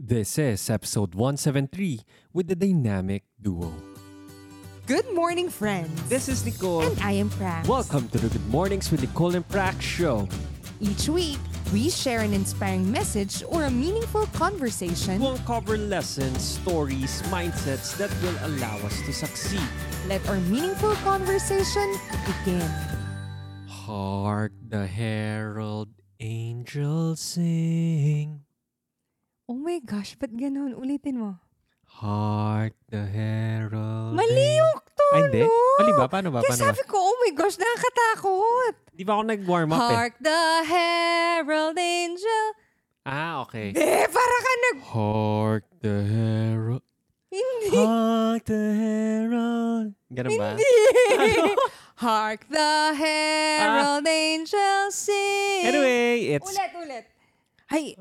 This is episode 173 with the dynamic duo. Good morning, friends. This is Nicole. and I am Prax. Welcome to the Good Mornings with Nicole and Prax show. Each week, we share an inspiring message or a meaningful conversation. We'll cover lessons, stories, mindsets that will allow us to succeed. Let our meaningful conversation begin. Hark the herald angels sing. Oh my gosh, ba't ganun? Ulitin mo. Hark the herald. Mali yung tono. Ay, hindi? Mali ba? Paano ba? Kaya Paano ba? sabi ko, oh my gosh, nakakatakot. Di ba ako nag-warm up eh? Hark the herald angel. Ah, okay. Eh, para ka nag... Hark the herald. Hindi. Hark the herald. Ganun ba? Hindi. Hark the herald angel sing. Anyway, it's Ulit, ulit. Hay.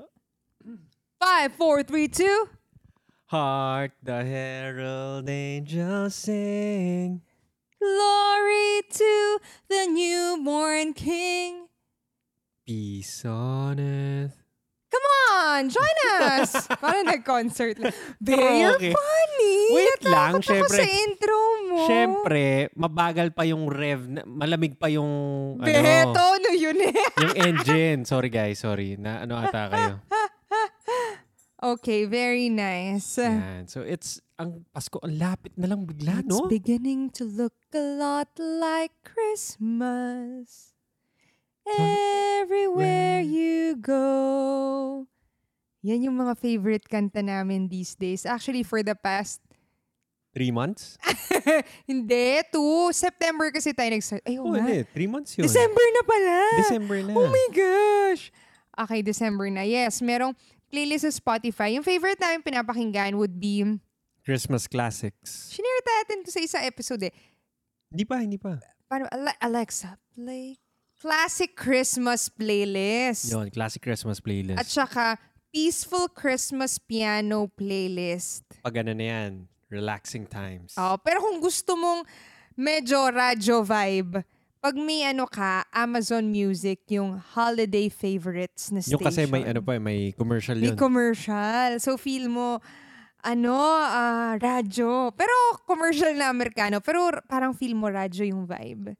Five, four, three, two. Hark the herald angels sing. Glory to the newborn king. Peace on earth. Come on, join us. Parang nag-concert lang. Very Okay. funny. Wait lang, Natakot ako syempre. sa intro mo. Siyempre, mabagal pa yung rev, na- malamig pa yung Beto, ano, no yun eh. yung engine. Sorry guys, sorry. Na ano ata kayo. Okay, very nice. Yan. So it's ang Pasko, ang lapit na lang bigla, It's no? beginning to look a lot like Christmas. Everywhere you go. Yan yung mga favorite kanta namin these days. Actually, for the past, Three months? hindi, two. September kasi tayo nag-start. Ay, oo Oh, nga. hindi. Three months yun. December na pala. December na. Oh my gosh. Okay, December na. Yes, merong playlist sa Spotify. Yung favorite namin pinapakinggan would be, Christmas classics. shinare natin to sa isang episode eh. Hindi pa, hindi pa. Paano, Ale- Alexa, play classic Christmas playlist. Yun, classic Christmas playlist. At saka, peaceful Christmas piano playlist. Pag ano na yan, relaxing times. Oh, pero kung gusto mong medyo radyo vibe, pag may ano ka, Amazon Music, yung holiday favorites na yung station. kasi may ano pa, eh, may commercial May yun. commercial. So, feel mo, ano, ah, radyo. Pero commercial na Amerikano. Pero parang feel mo radyo yung vibe.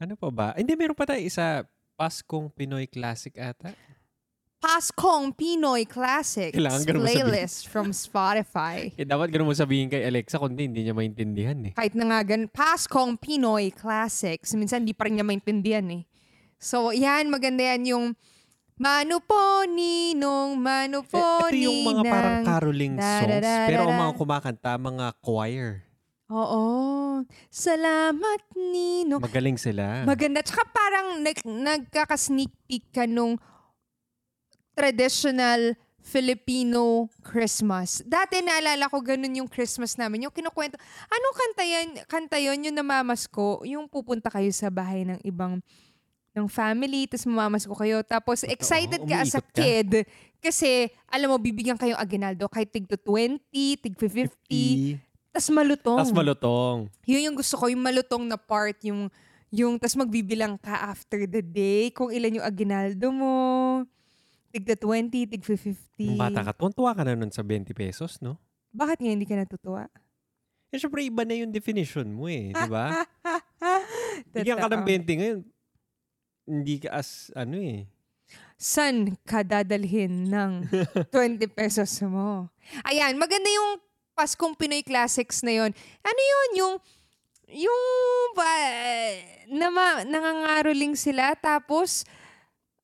ano pa ba? Hindi, meron pa tayo isa. Paskong Pinoy Classic ata. Paskong Pinoy Classics Kailangan ganun mo sabihin. playlist from Spotify. Eh, dapat ganun mo sabihin kay Alexa, kundi hindi niya maintindihan eh. Kahit na nga gan, Paskong Pinoy Classics. Minsan di pa rin niya maintindihan eh. So, yan, maganda yan yung Mano po ninong, mano po Eh, ito yung mga parang ninang. caroling Da, songs. da, da, pero ang mga kumakanta, mga choir. Oo. Salamat ninong. Magaling sila. Maganda. Tsaka parang nag, nagkaka-sneak peek ka nung traditional Filipino Christmas. Dati naalala ko ganun yung Christmas namin. Yung kinukwento, anong kanta yan? Kanta yun, yung namamasko, yung pupunta kayo sa bahay ng ibang ng family, tapos mamamasko kayo. Tapos excited ka as a ka. kid kasi alam mo, bibigyan kayong aginaldo kahit tig to 20, tig 50, tapos malutong. Tapos malutong. Yun yung gusto ko, yung malutong na part, yung, yung tas magbibilang ka after the day, kung ilan yung aginaldo mo, tigda 20, tig 50. Nung bata ka, tuwan-tuwa ka na nun sa 20 pesos, no? Bakit nga hindi ka natutuwa? Eh, syempre, iba na yung definition mo eh, di ba? Bigyan ka ng Totoo. 20 ngayon, hindi ka as, ano eh. San ka dadalhin ng 20 pesos mo? Ayan, maganda yung Paskong Pinoy Classics na yon. Ano yun? Yung, yung ba, nama, nangangaroling sila tapos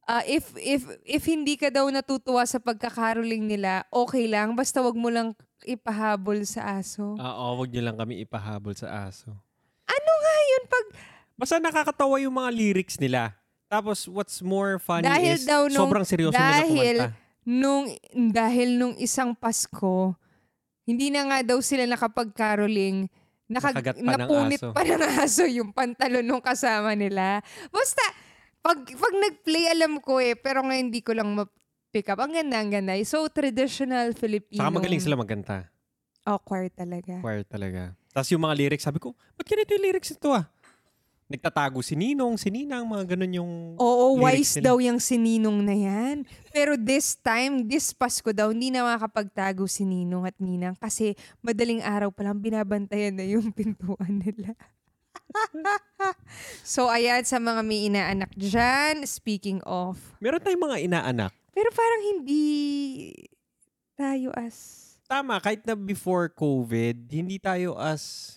ah, if if if hindi ka daw natutuwa sa pagkakaroling nila, okay lang basta wag mo lang ipahabol sa aso. Oo, wag niyo lang kami ipahabol sa aso. Ano nga yun pag Basta nakakatawa yung mga lyrics nila. Tapos, what's more funny Dahil is, daw nung- sobrang seryoso nila dahil kumanta. nung dahil nung isang Pasko, hindi na nga daw sila nakapag-caroling, nakag, Nakagat pa ng napunit aso. pa ng aso yung pantalon nung kasama nila. Basta, pag, pag nag-play, alam ko eh, pero ngayon hindi ko lang ma-pick up. Ang ganda, ang ganda. So, traditional Filipino. Saka magaling sila magkanta. Oh, choir talaga. Choir talaga. Tapos yung mga lyrics, sabi ko, ba't ganito yung lyrics nito ah? nagtatago si Ninong, si Ninang, mga ganun yung... Oo, wise nila. daw yung si Ninong na yan. Pero this time, this Pasko daw, hindi na makakapagtago si Ninong at Ninang kasi madaling araw pa lang binabantayan na yung pintuan nila. so, ayan, sa mga may inaanak dyan, speaking of, Meron tayong mga inaanak. pero parang hindi tayo as Tama, kahit na before COVID, hindi tayo as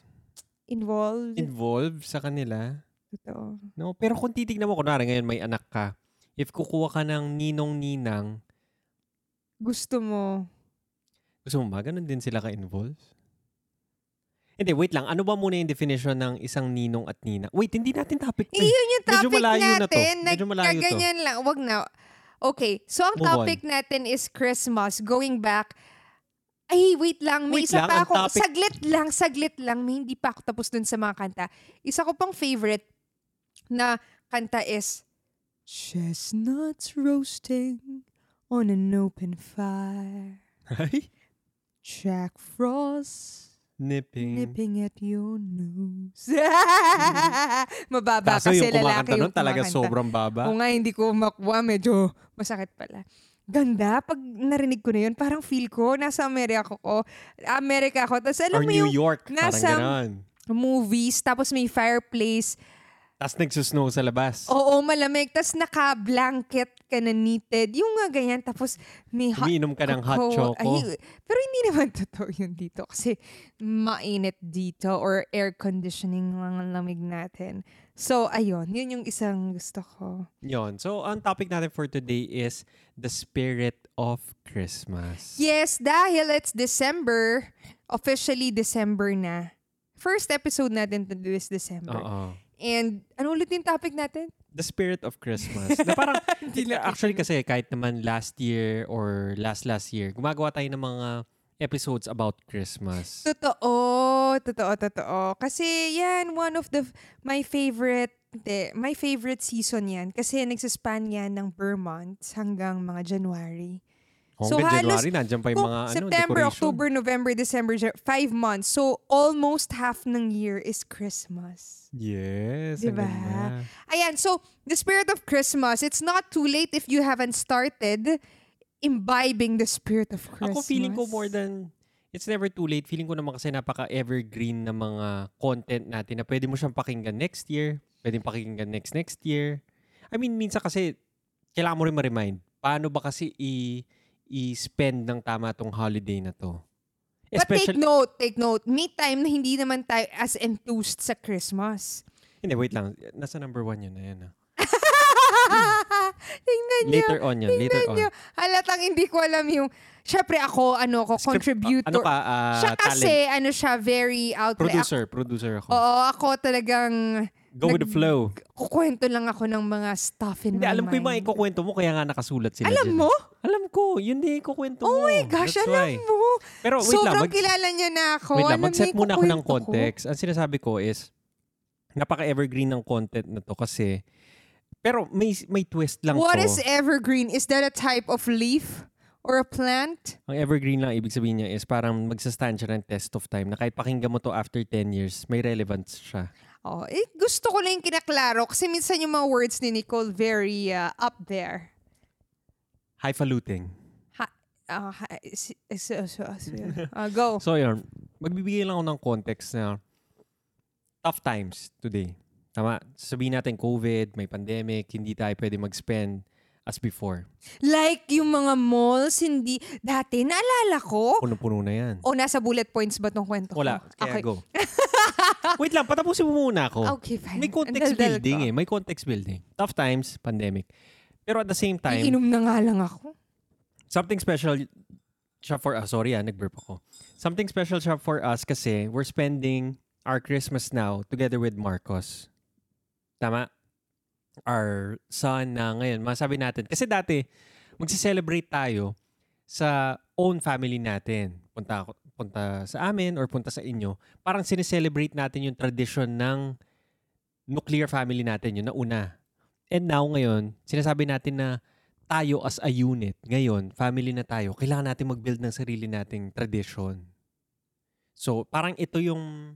involved. involved sa kanila. Totoo. No? Pero kung titignan mo, kunwari ngayon may anak ka, if kukuha ka ng ninong-ninang, Gusto mo. gusto mo ba? Ganun din sila ka-involved? Hindi, wait lang. Ano ba muna yung definition ng isang ninong at nina? Wait, hindi natin topic to. Eh, yun yung Medyo topic malayo na to. natin. Medyo malayo to. Nagkaganyan lang. Wag na. Okay. So, ang Move on. topic natin is Christmas. Going back. Ay, wait lang. May Wait isa lang, pa ako. topic- Saglit lang, saglit lang. May hindi pa ako tapos dun sa mga kanta. Isa ko pang favorite na kanta is Chestnuts roasting on an open fire. Ay? Jack Frost Nipping. nipping at your nose. Mababa Kaso kasi yung lalaki kumakanta yung nun talaga kumakanta. sobrang baba. O nga, hindi ko makuha. Medyo masakit pala. Ganda. Pag narinig ko na yun, parang feel ko, nasa Amerika ko. Amerika ako. Tapos alam Or mo New yung York. nasa- parang ganon. movies, tapos may fireplace. Tapos nagsusnow sa labas. Oo, malamig. Tapos naka-blanket ka na knitted. Yung nga ganyan. Tapos may hot Umiinom ka ng hot cocoa. choco. Ay, pero hindi naman totoo yun dito. Kasi mainit dito or air conditioning lang ang lamig natin. So, ayun. Yun yung isang gusto ko. Yon. So, ang topic natin for today is the spirit of Christmas. Yes, dahil it's December, officially December na. First episode natin to this December. Oo. And ano ulit yung topic natin? The spirit of Christmas. na parang, actually kasi kahit naman last year or last last year, gumagawa tayo ng mga episodes about Christmas. Totoo, totoo, totoo. Kasi yan, one of the, my favorite, hindi, my favorite season yan. Kasi nagsaspan yan ng per months hanggang mga January. So, halos- January, nandiyan pa yung Kung mga ano, September, decoration. October, November, December, five months. So, almost half ng year is Christmas. Yes. Diba? Ayan, so, the spirit of Christmas, it's not too late if you haven't started imbibing the spirit of Christmas. Ako feeling ko more than, it's never too late. Feeling ko naman kasi napaka-evergreen na mga content natin na pwede mo siyang pakinggan next year, pwedeng pakinggan next next year. I mean, minsan kasi, kailangan mo rin ma-remind, paano ba kasi i- i-spend ng tama tong holiday na to? But take note, take note, me time na hindi naman tayo as enthused sa Christmas. Hindi, wait lang. Nasa number one yun. Ayan, ah. Tingnan niyo. Later on yun. Later on. niyo. Halatang hindi ko alam yung, syempre ako, ano ko, Script- contributor. Ano ka? ah, siya kasi, talent. ano siya, very out. Producer. Producer ako. Oo, ako talagang Go with the nag- flow. kukwento lang ako ng mga stuff in Hindi, my alam ko yung mga mind. ikukwento mo, kaya nga nakasulat sila Alam dyan. mo? Alam ko. Yun din ikukwento mo. Oh my gosh, That's alam why. mo. Pero wait lang. Sobrang Mag, kilala niya na ako. wait lang. Mag-set muna ako ng kukwento ko. context. Ang sinasabi ko is, napaka-evergreen ng content na to kasi, pero may may twist lang What to. is evergreen? Is that a type of leaf? Or a plant? Ang evergreen lang, ibig sabihin niya is parang magsastand siya ng test of time na kahit pakinggan mo to after 10 years, may relevance siya. Oh, eh, gusto ko lang yung kinaklaro kasi minsan yung mga words ni Nicole very uh, up there. Highfalutin. Ah, ha- si- so, so, so, ah, go. So yun, magbibigay lang ako ng context na tough times today. Tama, sabihin natin COVID, may pandemic, hindi tayo pwede mag-spend as before. Like yung mga malls, hindi, dati, naalala ko, Puno-puno na yan. o nasa bullet points ba tong kwento ko? Wala, kaya Okay. go. Wait lang, patapusin mo muna ako. Okay, fine. May context building eh. May context building. Tough times, pandemic. Pero at the same time, Iinom na nga lang ako. something special siya for us. Sorry ah, nag-burp ako. Something special siya for us kasi we're spending our Christmas now together with Marcos. Tama? Our son na ngayon, masabi natin. Kasi dati, magsi-celebrate tayo sa own family natin. Punta, ako- punta sa amin or punta sa inyo. Parang sineselebrate natin yung tradition ng nuclear family natin, yun na una. And now, ngayon, sinasabi natin na tayo as a unit, ngayon, family na tayo, kailangan natin mag-build ng sarili nating tradition. So, parang ito yung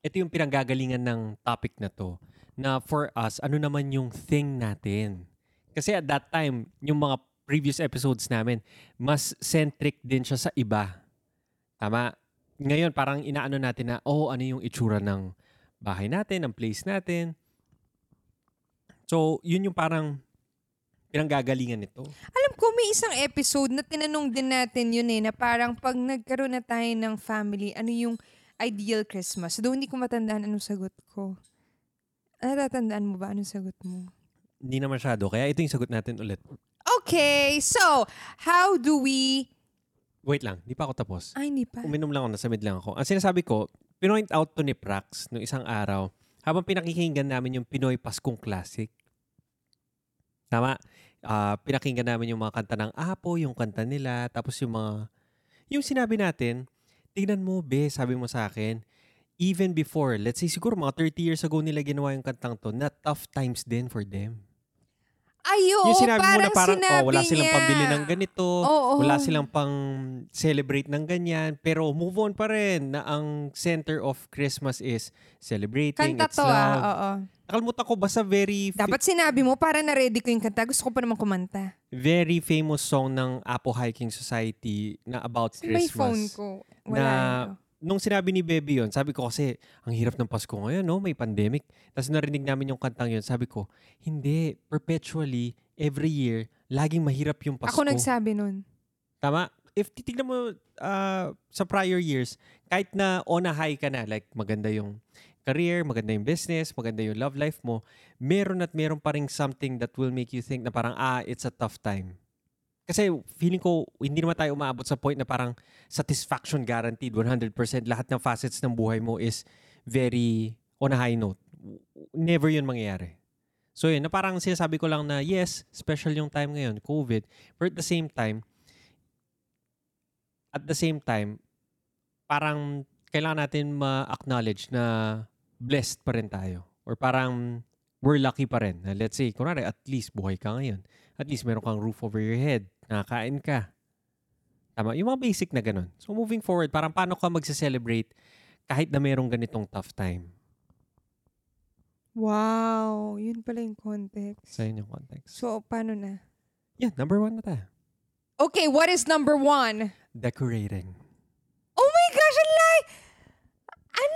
ito yung pinanggagalingan ng topic na to. na for us, ano naman yung thing natin. Kasi at that time, yung mga previous episodes namin, mas centric din siya sa iba. Tama? Ngayon, parang inaano natin na, oh, ano yung itsura ng bahay natin, ng place natin. So, yun yung parang pinanggagalingan nito. Alam ko, may isang episode na tinanong din natin yun eh, na parang pag nagkaroon na tayo ng family, ano yung ideal Christmas? Doon hindi ko matandaan anong sagot ko. Natatandaan mo ba anong sagot mo? Hindi na masyado. Kaya ito yung sagot natin ulit. Okay, so, how do we... Wait lang, di pa ako tapos. Ay, hindi pa. Uminom lang ako, nasa mid lang ako. Ang sinasabi ko, pinoint out to ni Prax nung isang araw, habang pinakikinggan namin yung Pinoy Paskong Classic. Tama? Ah, pinakinggan namin yung mga kanta ng Apo, yung kanta nila, tapos yung mga... Yung sinabi natin, tignan mo, be, sabi mo sa akin, even before, let's say siguro mga 30 years ago nila ginawa yung kantang to, na tough times din for them. Ayo, yung sinabi mo na parang, sinabi oh, wala silang niya. pambili ng ganito, Oo. wala silang pang celebrate ng ganyan, pero move on pa rin na ang center of Christmas is celebrating, Kanta it's to love. ah, oo. Nakalimutan ko basta very fa- Dapat sinabi mo para na-ready ko yung kanta. Gusto ko pa naman kumanta. very famous song ng Apo Hiking Society na about may Christmas. phone ko. Wala na ito. nung sinabi ni Bebe yun, sabi ko kasi, ang hirap ng Pasko ngayon, no? May pandemic. Tapos narinig namin yung kantang yun. Sabi ko, hindi. Perpetually, every year, laging mahirap yung Pasko. Ako nagsabi nun. Tama? If titignan mo ah, sa prior years, kahit na on a high ka na, like maganda yung career, maganda yung business, maganda yung love life mo, meron at meron pa rin something that will make you think na parang, ah, it's a tough time. Kasi feeling ko, hindi naman tayo umaabot sa point na parang satisfaction guaranteed, 100%. Lahat ng facets ng buhay mo is very on a high note. Never yun mangyayari. So yun, na parang sinasabi ko lang na yes, special yung time ngayon, COVID. But at the same time, at the same time, parang kailangan natin ma-acknowledge na blessed pa rin tayo. Or parang we're lucky pa rin. Na let's say, kunwari, at least buhay ka ngayon. At least meron kang roof over your head. Nakakain ka. Tama? Yung mga basic na ganun. So moving forward, parang paano ka magse-celebrate kahit na merong ganitong tough time? Wow, yun pala yung context. Sa yun yung context. So, paano na? Yeah, number one na tayo. Okay, what is number one? Decorating. Oh my gosh, ang like, an,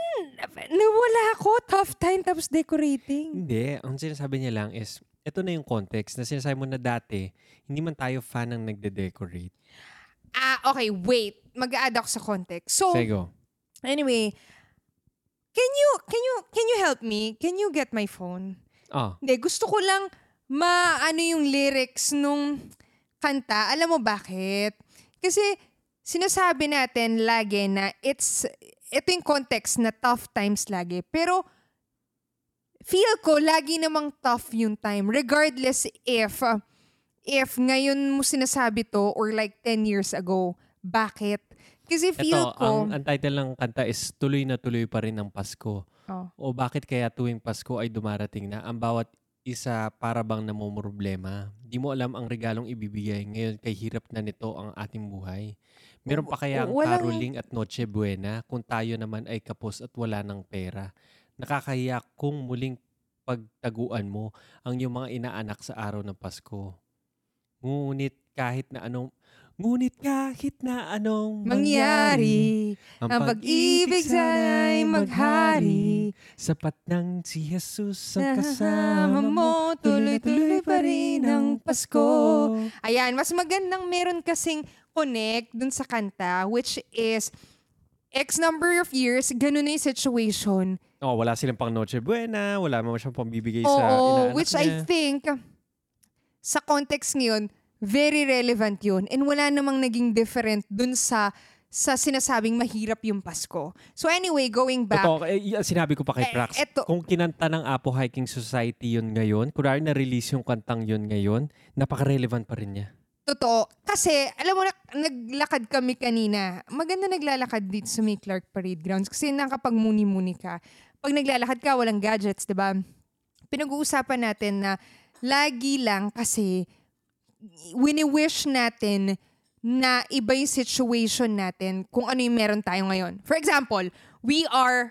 nawala ako, tough time tapos decorating. Hindi. Ang sinasabi niya lang is, ito na yung context na sinasabi mo na dati, hindi man tayo fan ng nagde-decorate. Ah, okay, wait. Mag-add ako sa context. So, Sige, go. anyway, can you, can you, can you help me? Can you get my phone? Oh, Hindi, gusto ko lang maano yung lyrics nung kanta. Alam mo bakit? Kasi sinasabi natin lagi na it's, ito yung context na tough times lagi. Pero feel ko lagi namang tough yung time. Regardless if, uh, if ngayon mo sinasabi to or like 10 years ago. Bakit? Kasi feel ito, ko... ang, ang title ng kanta is Tuloy na Tuloy pa rin ang Pasko. Oh. O bakit kaya tuwing Pasko ay dumarating na ang bawat isa para bang namumroblema. Di mo alam ang regalong ibibigay. Ngayon kay hirap na nito ang ating buhay. Meron pa kaya ang Walang- caroling at Noche Buena kung tayo naman ay kapos at wala ng pera. Nakakahiya kung muling pagtaguan mo ang iyong mga inaanak sa araw ng Pasko. Ngunit kahit na anong Ngunit kahit na anong Mangyari, ang pag-ibig sana'y maghari. Sapat ng si Jesus ang Kasama mo, tuloy-tuloy pa rin ang Pasko. Ayan, mas magandang meron kasing connect dun sa kanta, which is X number of years, ganun na yung situation. Oh, wala silang pang Noche Buena, wala mo siyang pambibigay sa Oo, inaanak which niya. I think, sa context ngayon, very relevant yun. And wala namang naging different dun sa sa sinasabing mahirap yung Pasko. So anyway, going back, Totoo, eh, sinabi ko pa kay Eh, Prax, eto. kung kinanta ng Apo Hiking Society yun ngayon, kunwari na-release yung kantang yun ngayon, napaka-relevant pa rin niya. Totoo. Kasi, alam mo, na, naglakad kami kanina. Maganda naglalakad dito sa May Clark Parade Grounds kasi nakapag-muni-muni ka. Pag naglalakad ka, walang gadgets, di ba? Pinag-uusapan natin na lagi lang kasi wini-wish natin na iba yung situation natin kung ano yung meron tayo ngayon. For example, we are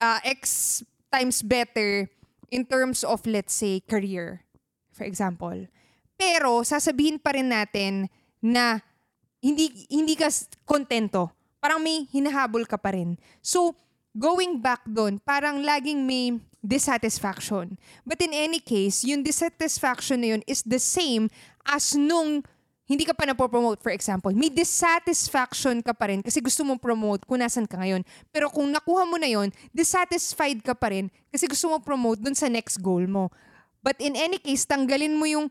uh, X times better in terms of, let's say, career, for example. Pero, sasabihin pa rin natin na hindi, hindi ka kontento. Parang may hinahabol ka pa rin. So, going back doon, parang laging may dissatisfaction. But in any case, yung dissatisfaction na yun is the same as nung hindi ka pa napopromote, for example. May dissatisfaction ka pa rin kasi gusto mong promote kung nasan ka ngayon. Pero kung nakuha mo na yon, dissatisfied ka pa rin kasi gusto mo promote dun sa next goal mo. But in any case, tanggalin mo yung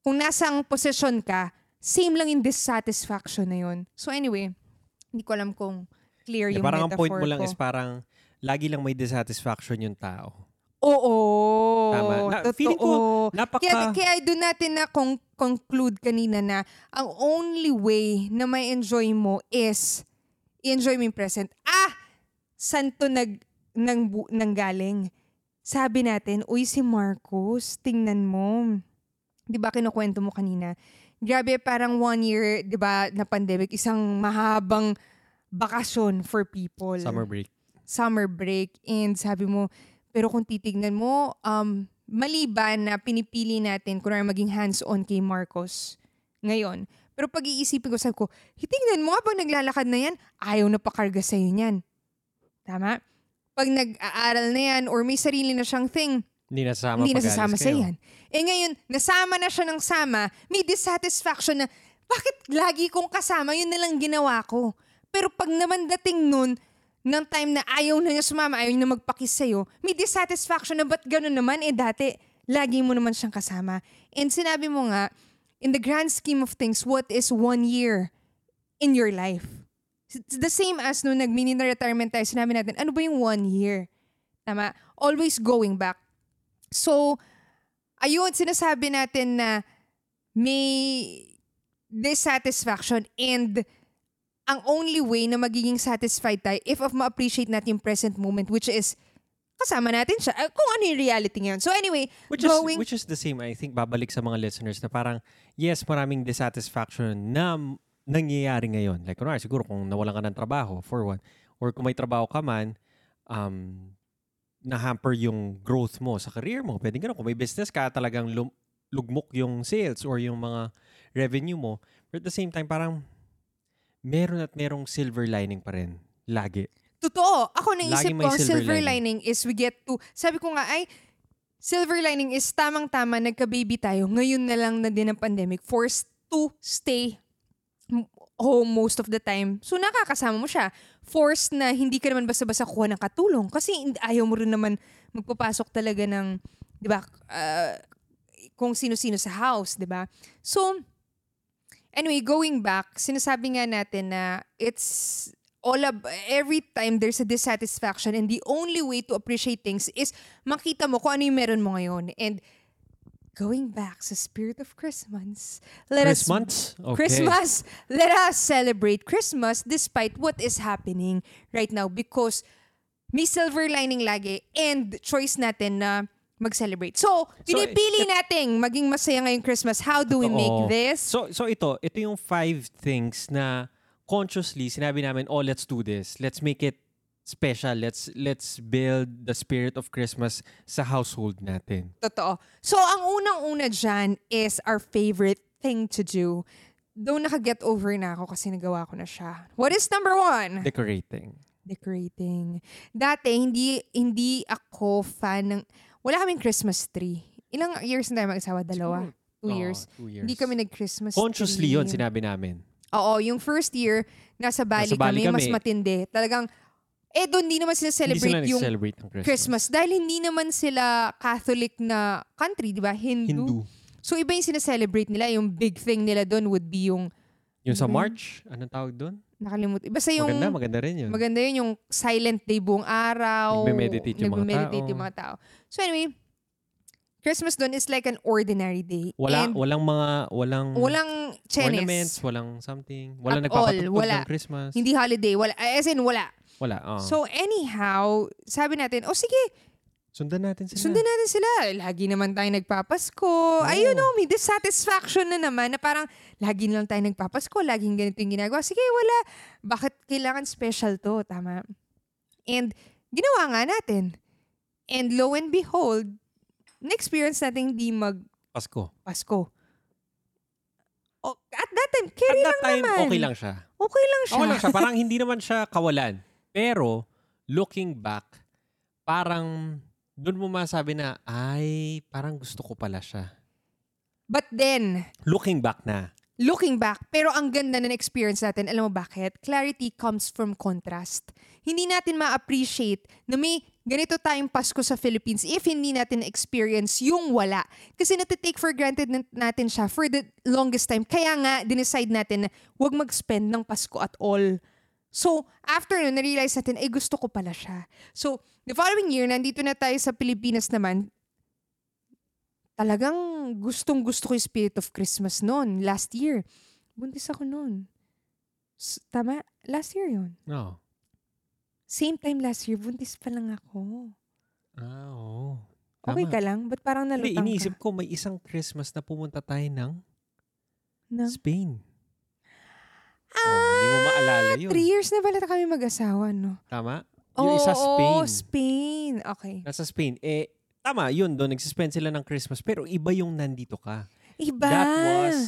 kung nasang posisyon ka, same lang yung dissatisfaction na yun. So anyway, hindi ko alam kung clear yung parang ang metaphor point mo lang ko. is parang lagi lang may dissatisfaction yung tao. Oo. Tama. Na- feeling ko. Napaka... Kaya, kaya doon natin na con- conclude kanina na ang only way na may enjoy mo is i-enjoy mo yung present. Ah! Saan to nag, nang, bu- nanggaling? Sabi natin, uy si Marcos, tingnan mo. Di ba kinukwento mo kanina? Grabe, parang one year, di ba, na pandemic, isang mahabang bakasyon for people Summer break. summer break and sabi mo, pero kung titignan mo, um, maliban na pinipili natin kung ano maging hands-on kay Marcos ngayon. Pero pag-iisipin ko, sabi ko, tingnan mo habang naglalakad na yan, ayaw na pakarga sa'yo niyan. Tama? Pag nag-aaral na yan or may sarili na siyang thing, Hindi nasama hindi nasasama sa yan. Eh ngayon, nasama na siya ng sama, may dissatisfaction na, bakit lagi kong kasama, yun na lang ginawa ko. Pero pag naman dating nun, ng time na ayaw na niya sumama, ayaw niya na magpakis sa'yo, may dissatisfaction na ba't ganun naman? Eh dati, lagi mo naman siyang kasama. And sinabi mo nga, in the grand scheme of things, what is one year in your life? It's the same as nung nag-mini na retirement tayo, sinabi natin, ano ba yung one year? Tama? Always going back. So, ayun, sinasabi natin na may dissatisfaction and ang only way na magiging satisfied tayo if of ma-appreciate natin yung present moment which is kasama natin siya. Eh, Kung ano yung reality ngayon. So anyway, Which is, going... which is the same, I think, babalik sa mga listeners na parang, yes, maraming dissatisfaction na nangyayari ngayon. Like, kunwari, siguro kung nawalan ka ng trabaho, for one, or kung may trabaho ka man, um, na-hamper yung growth mo sa career mo. Pwede ganun. Kung may business ka, talagang lum- lugmok yung sales or yung mga revenue mo. But at the same time, parang meron at merong silver lining pa rin. Lagi. Totoo. Ako naisip ko, silver silver lining. is we get to, sabi ko nga, ay, silver lining is tamang-tama, nagka-baby tayo. Ngayon na lang na din ang pandemic. Forced to stay home most of the time. So, nakakasama mo siya. Forced na hindi ka naman basta-basta kuha ng katulong. Kasi ayaw mo rin naman magpapasok talaga ng, di ba, ah, kung sino-sino sa house, di ba? So, anyway, going back, sinasabi nga natin na it's all ab- every time there's a dissatisfaction and the only way to appreciate things is makita mo kung ano yung meron mo ngayon. And going back sa spirit of Christmas, let us Christmas? Okay. Christmas, let us celebrate Christmas despite what is happening right now because may silver lining lagi and choice natin na mag-celebrate. So, pinipili nating maging masaya ngayong Christmas. How do we make Oo. this? So, so ito, ito yung five things na consciously sinabi namin, oh, let's do this. Let's make it special. Let's let's build the spirit of Christmas sa household natin. Totoo. So, ang unang-una dyan is our favorite thing to do. Though naka-get over na ako kasi nagawa ko na siya. What is number one? Decorating. Decorating. Dati, hindi hindi ako fan ng... Wala kaming Christmas tree. Ilang years na tayo mag-asawa? Dalawa? Two Oo, years? two years. Hindi kami nag-Christmas Consciously tree. yun, sinabi namin. Oo, yung first year, nasa Bali, Nasa Bali kami, mas kami. matindi. Talagang, eh doon hindi naman sila Hindi sila celebrate yung ng Christmas. Christmas. Dahil hindi naman sila Catholic na country, di ba? Hindu. Hindu. So iba yung sineselebrate nila. Yung big thing nila doon would be yung, Yung sa Mhm. March, anong tawag doon? Nakalimutan. Basta yung, Maganda, maganda rin yun. maganda yun yung silent day buong araw. Nagme-meditate yung mga tao. yung mga tao. So anyway, Christmas doon is like an ordinary day. Wala, And walang mga, walang, walang ornaments, chenes. walang something. Wala At nagpapatugtog wala. ng Christmas. Hindi holiday. Wala. As in, wala. Wala, oo. So anyhow, sabi natin, oh sige, Sundan natin sila. sundan natin sila. Lagi naman tayo nagpapasko. Ayun oh, may dissatisfaction na naman na parang lagi lang tayo nagpapasko, laging ganito yung ginagawa. Sige, wala. Bakit kailangan special to? Tama. And ginawa nga natin. And lo and behold, na-experience natin hindi mag-Pasko. Pasko. O, at that time, carry At that time, naman. okay lang siya. Okay lang siya. Okay lang siya. Parang hindi naman siya kawalan. Pero, looking back, parang doon mo masabi na, ay, parang gusto ko pala siya. But then, Looking back na. looking back, pero ang ganda na experience natin, alam mo bakit? Clarity comes from contrast. Hindi natin ma-appreciate na may ganito tayong Pasko sa Philippines if hindi natin experience yung wala. Kasi natitake for granted na- natin siya for the longest time. Kaya nga, dineside natin na huwag mag-spend ng Pasko at all. So, after nun, na-realize natin, ay gusto ko pala siya. So, the following year, nandito na tayo sa Pilipinas naman, talagang gustong gusto ko yung spirit of Christmas noon, last year. Buntis ako noon. Tama? Last year yun. No. Same time last year, buntis pa lang ako. Ah, oo. Okay Tama. ka lang? Ba't parang Hindi, nalutang iniisip ka? ko, may isang Christmas na pumunta tayo ng Na? Spain. Oh, hindi mo maalala yun. Three years na pala kami mag-asawa, no? Tama? Yung isa Oo, Spain. Spain. Okay. Nasa Spain. Eh, tama, yun, doon nagsispend sila ng Christmas. Pero iba yung nandito ka. Iba. That was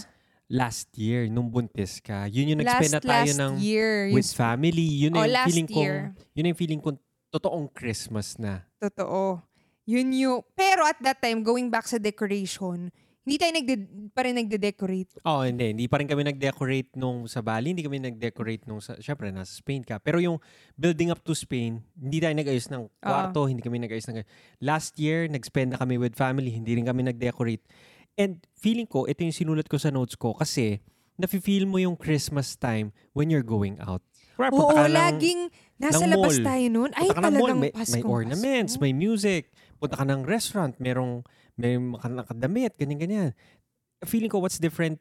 last year, nung buntis ka. Yun yung nag-spend last, na tayo last ng year. with family. Yun Oh, yung last feeling kong, year. yun na yung feeling kong totoong Christmas na. Totoo. Yun yung... Pero at that time, going back sa decoration, hindi tayo nagde, pa rin nagde-decorate. Oh, hindi. Hindi pa rin kami nag-decorate nung sa Bali. Hindi kami nag-decorate nung sa... Siyempre, nasa Spain ka. Pero yung building up to Spain, hindi tayo nag-ayos ng kwarto. Hindi kami nag-ayos ng... Last year, nag-spend na kami with family. Hindi rin kami nag-decorate. And feeling ko, ito yung sinulat ko sa notes ko kasi nafe-feel mo yung Christmas time when you're going out. Punta Oo, ka lang- laging nasa labas mall. tayo noon. Ay, Punta ka ng mall, talagang may, Pasko. may ornaments, may music. Punta ka ng restaurant, merong may nakadamit, ganyan-ganyan. Feeling ko what's different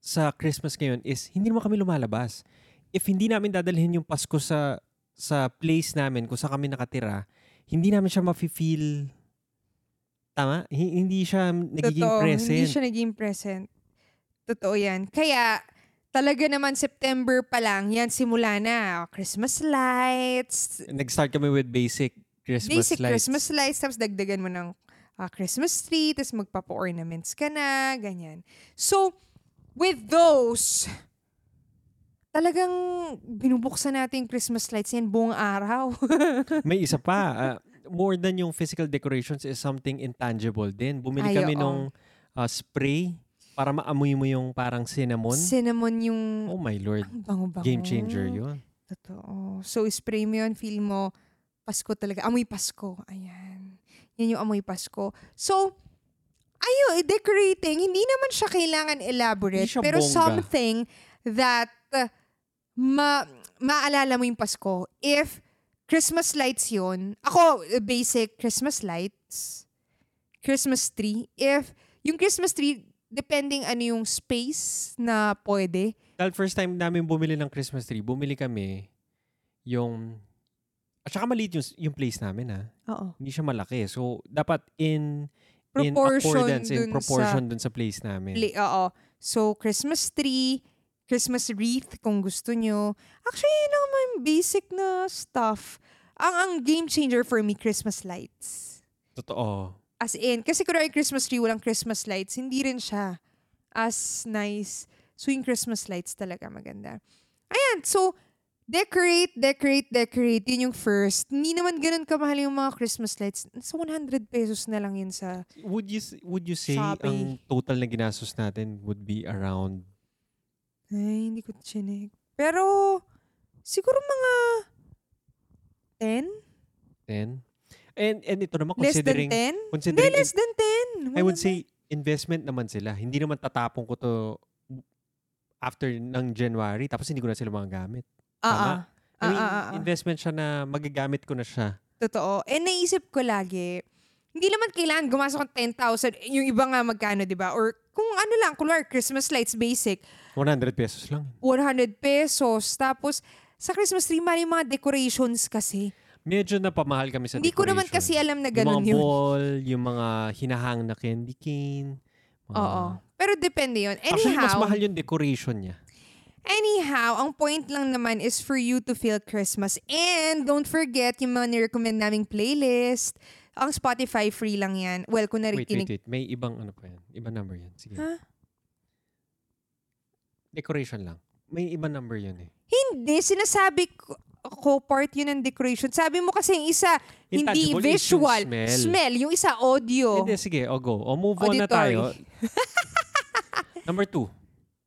sa Christmas ngayon is hindi naman kami lumalabas. If hindi namin dadalhin yung Pasko sa sa place namin kung saan kami nakatira, hindi namin siya mafe-feel tama? Hi- hindi siya nagiging Totoo, present. Hindi siya naging present. Totoo yan. Kaya, talaga naman September pa lang, yan simula na. Christmas lights, Nag-start kami with basic Christmas basic lights. Christmas lights, tapos dagdagan mo ng ah, Christmas tree, tapos magpapa-ornaments ka na, ganyan. So, with those, talagang binubuksan natin Christmas lights yan buong araw. May isa pa. ah, more than yung physical decorations is something intangible din. Bumili Ay, kami oo. nung ah, spray para maamoy mo yung parang cinnamon. Cinnamon yung oh my lord. ang bango-bango. Game changer yun. Totoo. So, spray mo yun, feel mo, Pasko talaga. Amoy Pasko. Ayan. Yan yung amoy Pasko. So, ayun, decorating, hindi naman siya kailangan elaborate, siya pero bongga. something that uh, ma maalala mo yung Pasko. If Christmas lights yun, ako, uh, basic Christmas lights, Christmas tree. If yung Christmas tree, depending ano yung space na pwede, Dahil first time namin bumili ng Christmas tree, bumili kami yung... At saka maliit yung, yung place namin ha. Oo. Hindi siya malaki. So, dapat in in Proportion accordance, in dun proportion sa dun sa place namin. Pli- oo. So, Christmas tree, Christmas wreath kung gusto nyo. Actually, yun ang mga basic na stuff. Ang, ang game changer for me, Christmas lights. Totoo. As in, kasi kung Christmas tree, walang Christmas lights, hindi rin siya as nice. So, yung Christmas lights talaga maganda. Ayan, so, decorate, decorate, decorate. Yun yung first. Hindi naman ganun kamahal yung mga Christmas lights. So, 100 pesos na lang yun sa Would you s- would you say Shopee. ang total na ginastos natin would be around Ay, hindi ko chinek. Pero, siguro mga 10? 10? And and ito naman Less than considering 10? Hindi, considering less than 10. I would Wala say investment naman sila. Hindi naman tatapon ko to after ng January tapos hindi ko na sila magagamit. Tama. I mean, ah, ah, ah. investment siya na magagamit ko na siya. Totoo. Eh, naisip ko lagi, hindi naman kailangan gumasok ng 10,000. Yung iba nga magkano, di ba? Or kung ano lang, kunwari, Christmas lights basic, 100 pesos lang. 100 pesos. Tapos, sa Christmas tree, mali yung mga decorations kasi. Medyo napamahal kami sa Hindi ko naman decoration. kasi alam na Yung ganun mga yun. ball, yung mga hinahang na candy cane. mga- Oo. Pero depende yun. Actually, mas Anyhow, mahal yung decoration niya. Anyhow, ang point lang naman is for you to feel Christmas. And don't forget yung mga nirecommend naming playlist. Ang Spotify free lang yan. Well, kung Wait, wait, narinig... wait. May ibang ano pa yan. Ibang number yan. Sige. Ha? Decoration lang. May ibang number yun eh. Hindi, sinasabi ko, ko part yun ng decoration. Sabi mo kasi yung isa, hindi yung visual. smell. Yung isa, audio. Hindi, sige. O go. O move on na Auditory. tayo. number two.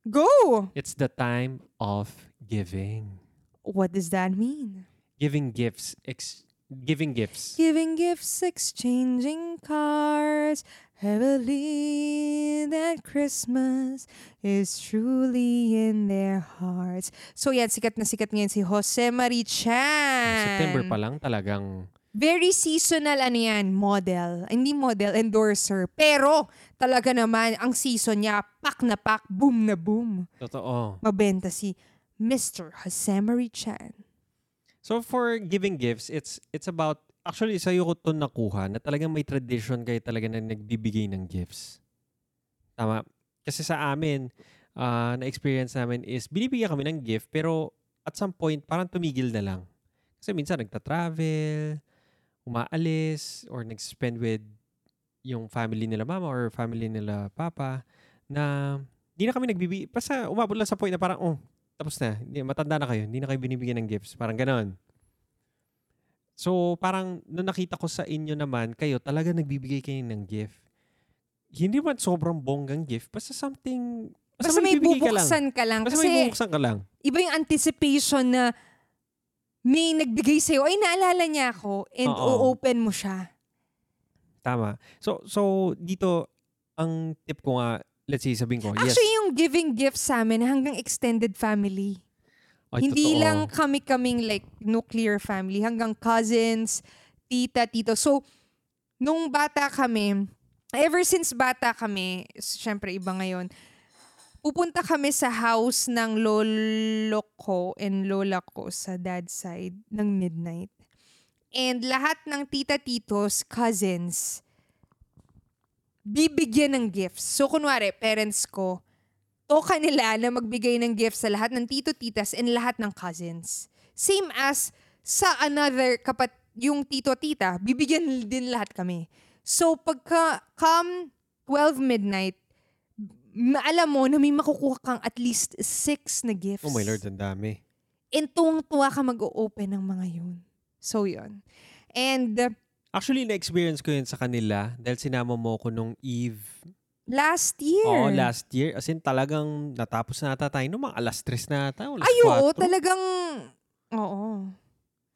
Go! It's the time of giving. What does that mean? Giving gifts. Ex- giving gifts. Giving gifts, exchanging cards. Heavily that Christmas is truly in their hearts. So yan, sikat na sikat ngayon si Jose Marichan. September pa lang talagang Very seasonal ano yan, model. Hindi model, endorser. Pero talaga naman, ang season niya, pak na pak, boom na boom. totoo. Mabenta si Mr. Jose Marichan. So for giving gifts, it's it's about actually sa'yo ko to nakuha na talagang may tradition kayo talaga na nagbibigay ng gifts. Tama. Kasi sa amin, ah, na-experience namin is binibigyan kami ng gift pero at some point parang tumigil na lang. Kasi minsan nagta-travel, umaalis, or nag-spend with yung family nila mama or family nila papa na hindi na kami nagbibigay. Basta umabot lang sa point na parang, oh, tapos na. Matanda na kayo. Hindi na kayo binibigyan ng gifts. Parang ganon. So, parang nung nakita ko sa inyo naman, kayo talaga nagbibigay kayo ng gift. Hindi man sobrang bonggang gift, basta something, basta, Basta may bibigay ka lang. bubuksan ka lang. Basta Kasi may bubuksan ka lang. iba yung anticipation na may nagbigay sa'yo. Ay, naalala niya ako. And Oo. o-open mo siya. Tama. So, so dito, ang tip ko nga, let's say, sabihin ko, yes. Actually, yung giving gifts sa amin hanggang extended family. Ay, Hindi totoo. lang kami-kaming like nuclear family. Hanggang cousins, tita, tito. So, nung bata kami, ever since bata kami, syempre iba ngayon, pupunta kami sa house ng lolo ko and lola ko sa dad's side ng midnight. And lahat ng tita-titos, cousins, bibigyan ng gifts. So, kunwari, parents ko, toka nila na magbigay ng gifts sa lahat ng tito-titas and lahat ng cousins. Same as sa another kapat yung tito-tita, bibigyan din lahat kami. So, pagka come 12 midnight, ma- alam mo na may makukuha kang at least six na gifts. Oh my Lord, ang dami. And tuwang-tuwa ka mag-open ng mga yun. So, yun. And uh, Actually, na-experience ko yun sa kanila dahil sinama mo ko nung Eve. last year. Oo, last year. As in, talagang natapos na ata tayo nung mga alas 3 na ata. Alas Ay, oo, 4. talagang, oo,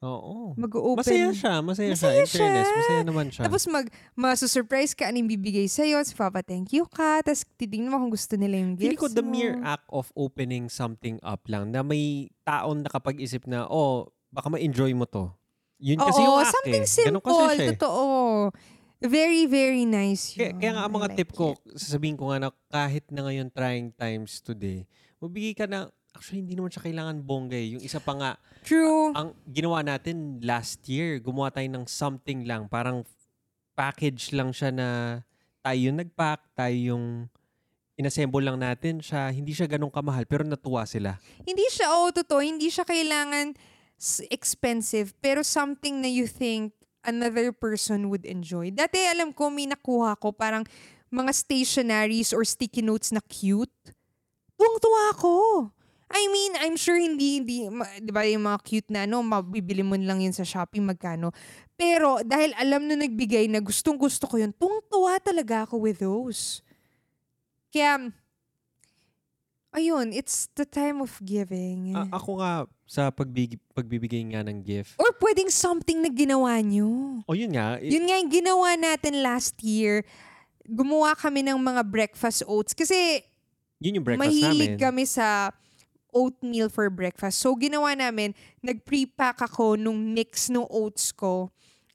Oo. mag-open. Masaya siya, masaya, Masaya siya. In fairness, siya. masaya naman siya. Tapos mag, masusurprise ka, anong bibigay sa'yo, si Papa, thank you ka, tapos titignan mo kung gusto nila yung gifts Feeling ko the mo. mere act of opening something up lang na may taon nakapag-isip na, oh, baka ma-enjoy mo to. Yun kasi Oo, yung act something eh. simple, Ganun kasi siya eh. totoo. Very, very nice Kaya, yun. kaya nga ang I mga like tip ko, it. sasabihin ko nga na kahit na ngayon trying times today, magbigay ka na, actually hindi naman siya kailangan bongga eh. Yung isa pa nga, True. ang ginawa natin last year, gumawa tayo ng something lang, parang package lang siya na tayo yung nag-pack, tayo yung inassemble lang natin siya. Hindi siya ganun kamahal, pero natuwa sila. Hindi siya, oh, totoo, hindi siya kailangan expensive, pero something na you think another person would enjoy. Dati alam ko, may nakuha ko parang mga stationaries or sticky notes na cute. Tuwang-tuwa ako. I mean, I'm sure hindi, hindi, ma- di ba yung mga cute na, no, mabibili mo lang yun sa shopping, magkano. Pero dahil alam na nagbigay na gustong gusto ko yun, tuwang-tuwa talaga ako with those. Kaya, ayun, it's the time of giving. A- ako nga, sa pagbig- pagbibigay nga ng gift, Or pwedeng something na ginawa nyo. o yun nga, i- Yun nga yung ginawa natin last year. Gumawa kami ng mga breakfast oats. Kasi yun yung breakfast mahilig namin. kami sa oatmeal for breakfast. So, ginawa namin, nag-pre-pack ako nung mix ng oats ko.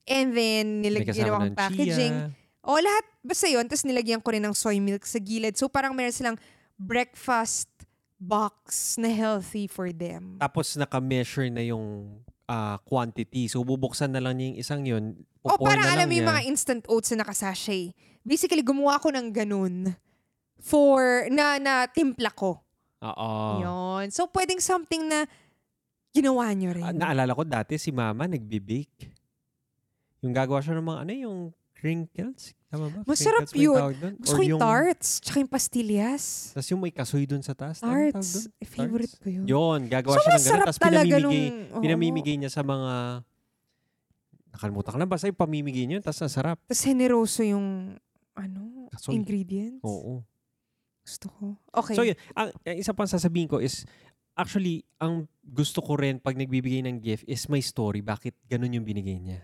And then, May nilag kasama ginawa ng packaging. chia. O, lahat. Basta yun. Tapos nilagyan ko rin ng soy milk sa gilid. So, parang meron silang breakfast box na healthy for them. Tapos naka-measure na yung ah, quantity. So, bubuksan na lang niya yung isang yun. O pupour parang alam mo yung mga instant oats na nakasashay. Basically, gumawa ko ng ganun for, na, na timpla ko. Oo. Yun. So, pwedeng something na ginawa nyo rin. Ah, naalala ko dati si mama nagbibake. Yung gagawa siya ng mga, ano yung crinkles? Tama ba? Masarap Crinkles yun. Gusto ko yung tarts, tsaka yung pastillas. Tapos yung may kasoy dun sa taas. Tarts. doon? Eh, favorite ko yun. Yun, gagawa So, siya ng ganun. Tapos pinamimigay, nung... pinamimigay niya sa mga, nakalimutan ko na, basta yung pamimigay niya, tapos nasarap. Tapos generoso yung, ano, Kasoy. ingredients. Oo. Gusto ko. Okay. So yun, ang, ang isa pang sasabihin ko is, actually, ang gusto ko rin pag nagbibigay ng gift is may story. Bakit ganun yung binigay niya?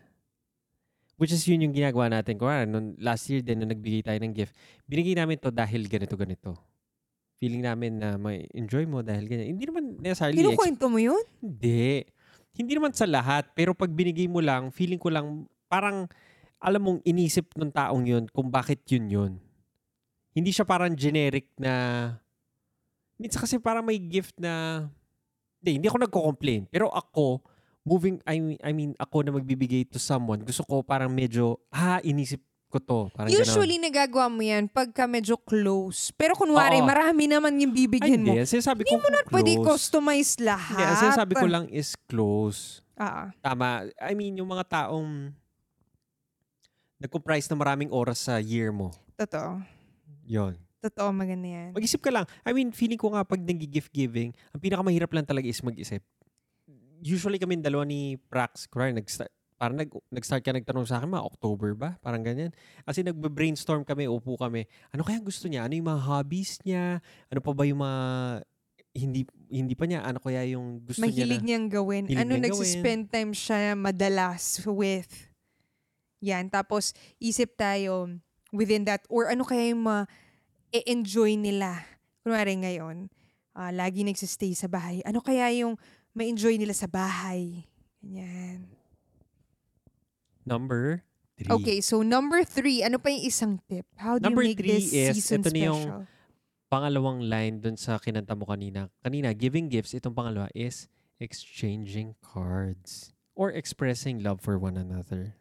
Which is yun yung ginagawa natin. Kung nung last year din, nung nagbigay tayo ng gift, binigay namin to dahil ganito, ganito. Feeling namin na may enjoy mo dahil ganyan. Hindi naman necessarily Kinukwento mo yun? Hindi. Hindi naman sa lahat. Pero pag binigay mo lang, feeling ko lang, parang, alam mong inisip ng taong yun kung bakit yun yun. Hindi siya parang generic na, minsan kasi parang may gift na, hindi, hindi ako nagko-complain. Pero ako, moving, I mean, I mean, ako na magbibigay to someone, gusto ko parang medyo, ah, inisip ko to. Parang. Usually, nagagawa mo yan pagka medyo close. Pero kunwari, Oo. marami naman yung Ay, bibigyan mo. hindi. Sinasabi ko, Hindi mo na close. pwede customize Hindi, lahat. ang sinasabi ko lang is close. Ah, Tama. I mean, yung mga taong nag-comprise na maraming oras sa year mo. totoo. Yon. Totoo, maganda yan. Mag-isip ka lang. I mean, feeling ko nga pag nag-gift giving, ang pinakamahirap lang talaga is mag-isip. Usually kami dalawa ni Prax, kunwari, nag-start, parang nag, nag-start ka nagtanong sa akin, mga October ba? Parang ganyan. Kasi nagbe-brainstorm kami, upo kami. Ano kaya gusto niya? Ano yung mga hobbies niya? Ano pa ba yung mga hindi hindi pa niya ano kaya yung gusto Mahilig niya niyang gawin. Hilig ano, niyang nagsispend time siya madalas with. Yan. Tapos, isip tayo within that. Or ano kaya yung ma-enjoy nila. Kunwari ngayon, ah, lagi nagsistay sa bahay. Ano kaya yung ma-enjoy nila sa bahay? Ganyan. number three. Okay, so number three, ano pa yung isang tip? How do Number you make three this is, season ito na yung- special? Pangalawang line dun sa kinanta mo kanina. Kanina, giving gifts. Itong pangalawa is exchanging cards or expressing love for one another.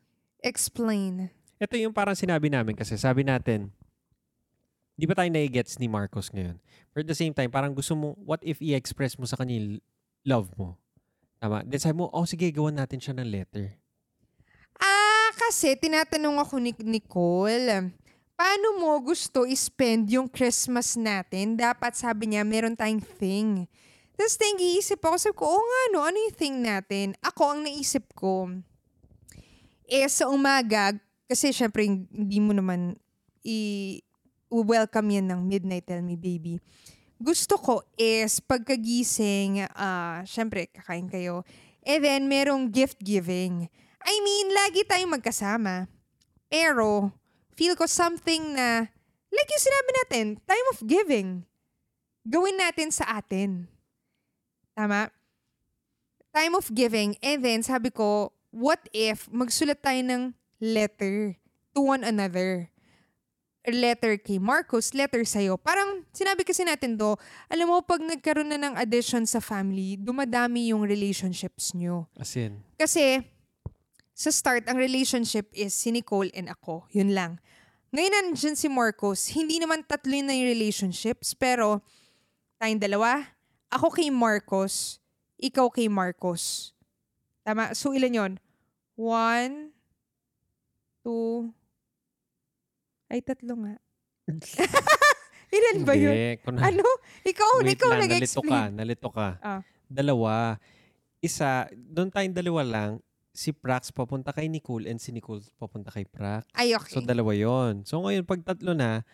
Explain. Ito yung parang sinabi namin kasi sabi natin, di ba tayo nai-gets ni Marcos ngayon? But at the same time, parang gusto mo, what if i-express mo sa kanya love mo? Tama. Then sabi mo, oh sige, gawan natin siya ng letter. Ah, kasi tinatanong ako ni Nicole, paano mo gusto i-spend yung Christmas natin? Dapat sabi niya, meron tayong thing. Tapos nag-iisip ako, sabi ko, oo nga no, ano yung thing natin? Ako, ang naisip ko, eh sa umaga, kasi syempre hindi mo naman i-welcome yan ng Midnight Tell Me Baby. Gusto ko is pagkagising, ah, syempre kakain kayo, and then merong gift giving. I mean, lagi tayong magkasama. Pero, feel ko something na, like yung sinabi natin, time of giving. Gawin natin sa atin. Tama? Time of giving. And then, sabi ko, what if magsulat tayo ng letter to one another? Letter kay Marcos, letter sa'yo. Parang sinabi kasi natin do, alam mo, pag nagkaroon na ng addition sa family, dumadami yung relationships nyo. As in, Kasi, sa start, ang relationship is si Nicole and ako. Yun lang. Ngayon nandiyan si Marcos, hindi naman tatlo yun na yung relationships, pero tayong dalawa, ako kay Marcos, ikaw kay Marcos. Tama? So, ilan yon One, two, ay, tatlo nga. ilan ba yun? hindi. Kung Ano? Ikaw, Wait ikaw lang, nalito ka, nag-explain. nalito ka. Ah. Dalawa. Isa, doon tayong dalawa lang, si Prax papunta kay Nicole and si Nicole papunta kay Prax. Ay, okay. So, dalawa yon So, ngayon, pag tatlo na,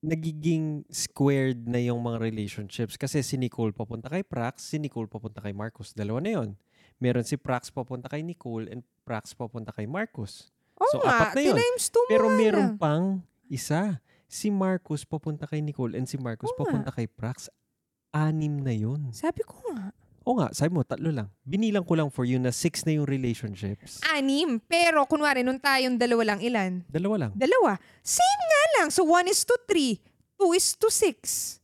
nagiging squared na yung mga relationships. Kasi si Nicole papunta kay Prax, si Nicole papunta kay Marcos. Dalawa na yon Meron si Prax papunta kay Nicole and Prax papunta kay Marcos. Oo so, nga, apat na yun. times two Pero nga meron pang isa. Si Marcos papunta kay Nicole and si Marcos Oo nga. papunta kay Prax. Anim na yun. Sabi ko nga. O nga, sabi mo, tatlo lang. Binilang ko lang for you na six na yung relationships. Anim. Pero, kunwari, nung tayong dalawa lang, ilan? Dalawa lang. Dalawa. Same nga lang. So, one is to three. Two is to six.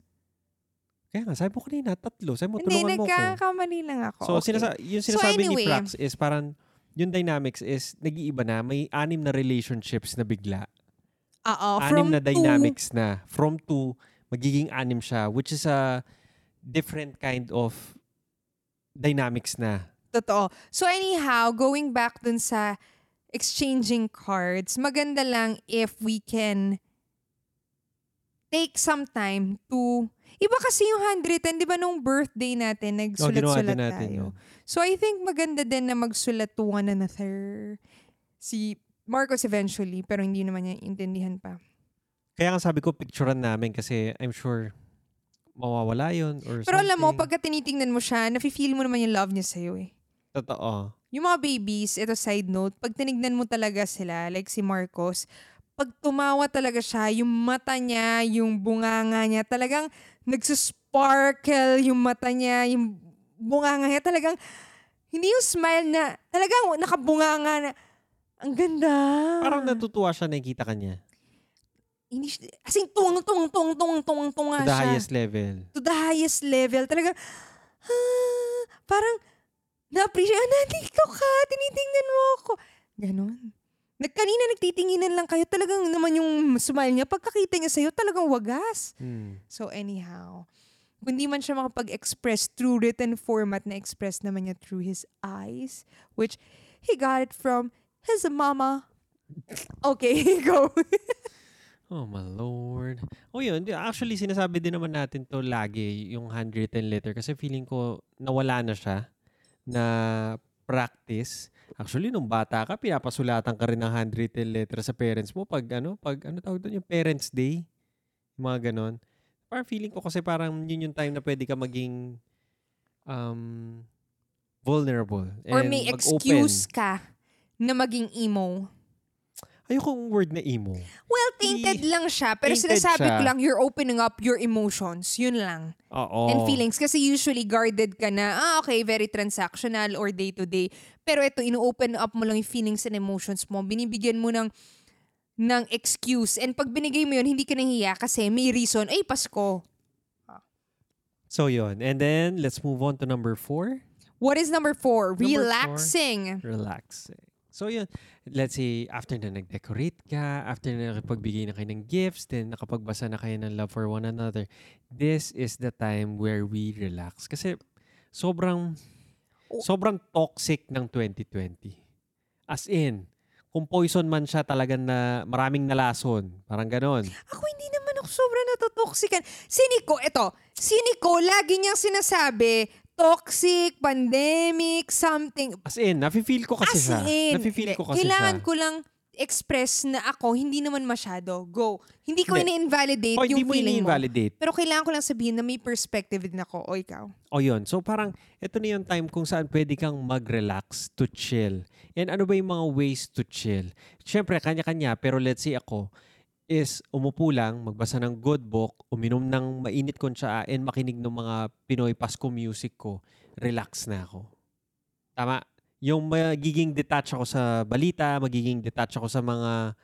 Kaya nga, sabi mo kanina, tatlo. Sabi mo, Hindi, tulungan mo ko. nagkakamali lang ako. So, Okay. sinasa- yung So, sinasabi anyway. ni Prax is parang, yung dynamics is, nag-iiba na. May anim na relationships na bigla. Oo, anim na two- dynamics na. From two, magiging anim siya. Which is a different kind of dynamics na. Totoo. So, anyhow, going back dun sa exchanging cards, maganda lang if we can take some time to Iba kasi yung handwritten, di ba nung birthday natin, Oh, nagsulat-sulat din natin tayo. yun. So I think maganda din na magsulat to one another. Si Marcos eventually, pero hindi naman niya intindihan pa. Kaya nga sabi ko, picturean namin kasi I'm sure mawawala yun or Pero alam mo, something. pagka tinitingnan mo siya, nafe-feel mo naman yung love niya sa'yo eh. Totoo. Yung mga babies, ito side note, pag tinignan mo talaga sila, like si Marcos, pag tumawa talaga siya, yung mata niya, yung bunganga niya, talagang nagsusparkle yung mata niya, yung bunganga niya, talagang, hindi yung smile na, talagang nakabunganga na, ang ganda. Parang natutuwa siya nakikita ka niya. Hindi siya, as in, tuwang, tuwang, tuwang, tuwang, tuwang, tuwang To the siya. highest level. to the highest level. Talaga, ah, parang, na-appreciate, ah, nandito ka, tinitingnan mo ako. Ganon. Nag, kanina nagtitinginan lang kayo, talagang naman yung smile niya, pagkakita niya sa'yo, talagang wagas. Hmm. So anyhow, kung di man siya makapag-express through written format, na-express naman niya through his eyes, which he got it from his mama. Okay, go. Oh my lord. Oh yun, actually sinasabi din naman natin to lagi, yung handwritten letter. Kasi feeling ko nawala na siya na practice. Actually, nung bata ka, pinapasulatan ka rin ng handwritten letter sa parents mo pag ano, pag ano tawag doon, yung Parents Day. Mga ganon. Parang feeling ko kasi parang yun yung time na pwede ka maging um, vulnerable. Or and may mag-open. excuse ka na maging emo. Ayokong word na emo. Well, tainted lang siya. Pero sinasabi siya. ko lang, you're opening up your emotions. Yun lang. Oo. And feelings. Kasi usually guarded ka na, ah, okay, very transactional or day-to-day. Pero ito, ino-open up mo lang yung feelings and emotions mo. Binibigyan mo ng ng excuse. And pag binigay mo yun, hindi ka nahiya kasi may reason. Ay, Pasko. So yun. And then, let's move on to number four. What is number four? Number four. Relaxing. Relaxing. So yun, let's say, after na nag-decorate ka, after na nakapagbigay na kayo ng gifts, then nakapagbasa na kayo ng love for one another, this is the time where we relax. Kasi sobrang, sobrang toxic ng 2020. As in, kung poison man siya talaga na maraming nalason. Parang ganon. Ako hindi naman ako sobrang natutoxican. Si Nico, eto, si Nico, lagi niyang sinasabi, toxic, pandemic, something. As in, nafe-feel ko kasi As siya. in, Nafe-feel ko kasi kailangan siya. ko lang express na ako, hindi naman masyado. Go. Hindi ko Hindi. ini-invalidate O, hindi yung mo feeling mo. ini-invalidate. Pero kailangan ko lang sabihin na may perspective din ako. O ikaw. O yun. So parang ito na yung time kung saan pwede kang mag-relax to chill. And ano ba yung mga ways to chill? Siyempre, kanya-kanya. Pero let's say ako is umupo lang, magbasa ng good book, uminom ng mainit kong tsaa, and makinig ng mga Pinoy Pasko music ko. Relax na ako. Tama? Yung magiging detach ako sa balita, magiging detach ako sa mga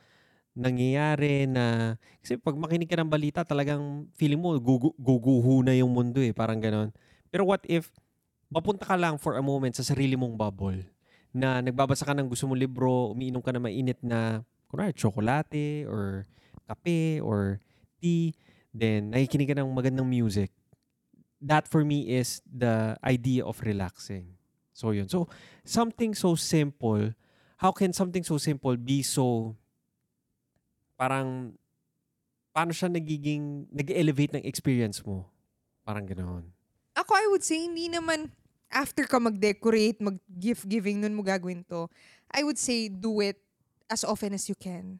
nangyayari na kasi pag makinig ka ng balita talagang feeling mo gugu, guguho na yung mundo eh parang ganon. Pero what if mapunta ka lang for a moment sa sarili mong bubble na nagbabasa ka ng gusto mong libro umiinom ka ng mainit na kunwari tsokolate or kape or tea then nakikinig ka ng magandang music. That for me is the idea of relaxing so yun so something so simple how can something so simple be so parang paano siya nagiging nag-elevate ng experience mo parang ganoon Ako, I would say, hindi naman after ka mag-decorate, mag-gift giving, nun mo gagawin to. I would say, do it as often as you can.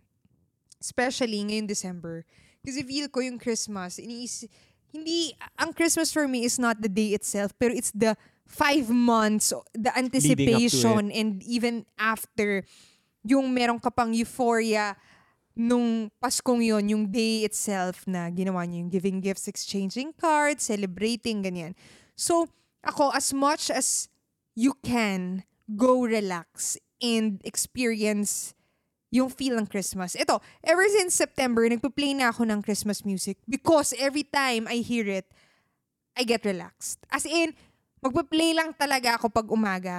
Especially ngayong December. Kasi feel ko yung Christmas, iniis hindi, ang Christmas for me is not the day itself, pero it's the five months, the anticipation, and even after, yung meron ka pang euphoria nung Paskong yon yung day itself na ginawa niyo yung giving gifts, exchanging cards, celebrating, ganyan. So, ako, as much as you can, go relax and experience yung feel ng Christmas. Ito, ever since September, nagpa-play na ako ng Christmas music because every time I hear it, I get relaxed. As in, magpa-play lang talaga ako pag umaga.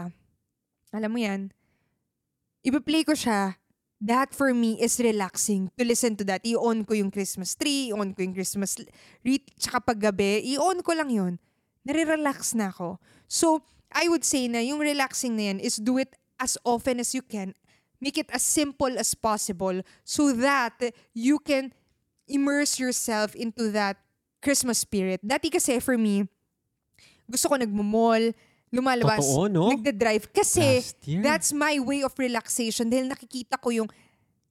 Alam mo yan, ipa-play ko siya that for me is relaxing to listen to that. I-on ko yung Christmas tree, i-on ko yung Christmas wreath, tsaka pag gabi, i-on ko lang yun. Nare-relax na ako. So, I would say na yung relaxing na yan is do it as often as you can. make it as simple as possible so that you can immerse yourself into that Christmas spirit. Dati kasi for me, gusto ko nagmo-mall, lumalabas, Totoo, no? nagda-drive. Kasi that's my way of relaxation dahil nakikita ko yung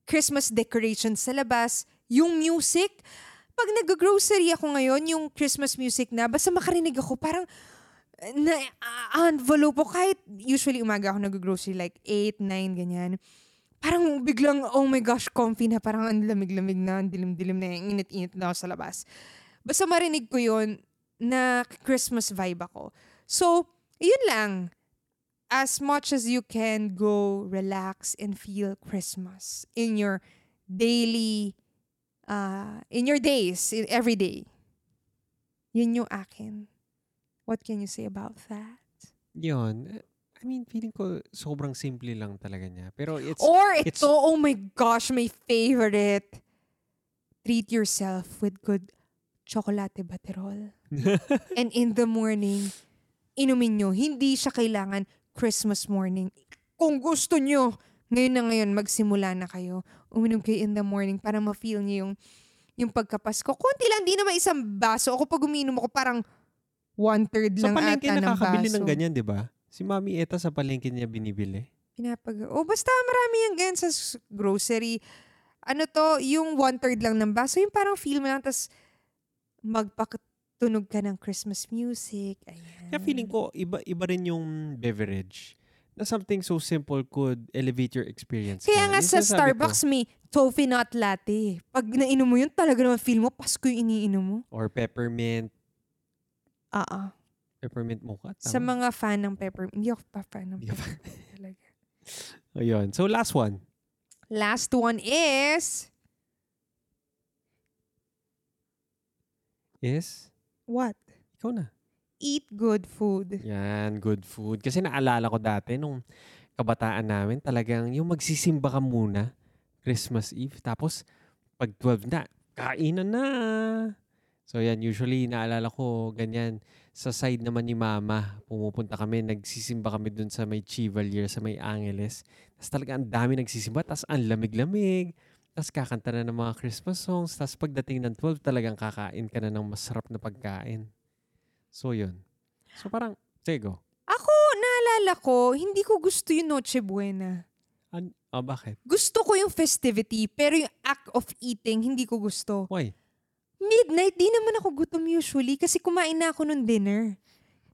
Christmas decorations sa labas, yung music. Pag nag-grocery ako ngayon, yung Christmas music na, basta makarinig ako, parang na ah, envelope ko. Kahit usually umaga ako nag-grocery like 8, 9, ganyan. Parang biglang, oh my gosh, comfy na. Parang ang lamig-lamig na, ang dilim-dilim na, init-init na ako sa labas. Basta marinig ko yun na Christmas vibe ako. So, yun lang. As much as you can go relax and feel Christmas in your daily, uh, in your days, in every day. Yun yung akin. What can you say about that? Yun. I mean, feeling ko sobrang simple lang talaga niya. Pero it's, Or ito, it's- oh my gosh, my favorite. Treat yourself with good chocolate baterol. And in the morning, inumin nyo. Hindi siya kailangan Christmas morning. Kung gusto nyo, ngayon na ngayon, magsimula na kayo. Uminom kayo in the morning para ma-feel nyo yung, yung pagkapasko. Kunti lang, di naman isang baso. Ako pag uminom ako, parang one-third sa lang palengke ata ng nakakabili baso. ng ganyan, di ba? Si Mami Eta sa palengke niya binibili. Pinapag... O basta marami yan ganyan sa grocery. Ano to, yung one-third lang ng baso, yung parang feel mo lang, tapos magpakatunog ka ng Christmas music. Ayan. Kaya feeling ko, iba, iba rin yung beverage na something so simple could elevate your experience. Kaya nga sa sinasabi ko, Starbucks may toffee nut latte. Pag nainom mo yun, talaga naman feel mo, Pasko yung iniinom mo. Or peppermint, Oo. peppermint mocha. Sa tama? mga fan ng peppermint. Hindi ako pa fan ng peppermint talaga. Ayun. So last one. Last one is... Is, What? ikaw na. Eat good food. Yan, good food. Kasi naalala ko dati nung kabataan namin, talagang yung magsisimba ka muna, Christmas Eve, tapos pag 12 na, kainan na. So yan, usually naalala ko ganyan. Sa side naman ni mama, pumupunta kami, nagsisimba kami dun sa may Chevalier, sa may Angeles. Tapos talaga ang dami nagsisimba, tapos ang lamig-lamig. Tapos kakanta na ng mga Christmas songs. Tapos pagdating ng 12, talagang kakain ka na ng masarap na pagkain. So yun. So parang, sige go. Ako, naalala ko, hindi ko gusto yung Noche Buena. An- oh, bakit? Gusto ko yung festivity, pero yung act of eating, hindi ko gusto. Why? Midnight, di naman ako gutom usually kasi kumain na ako nung dinner.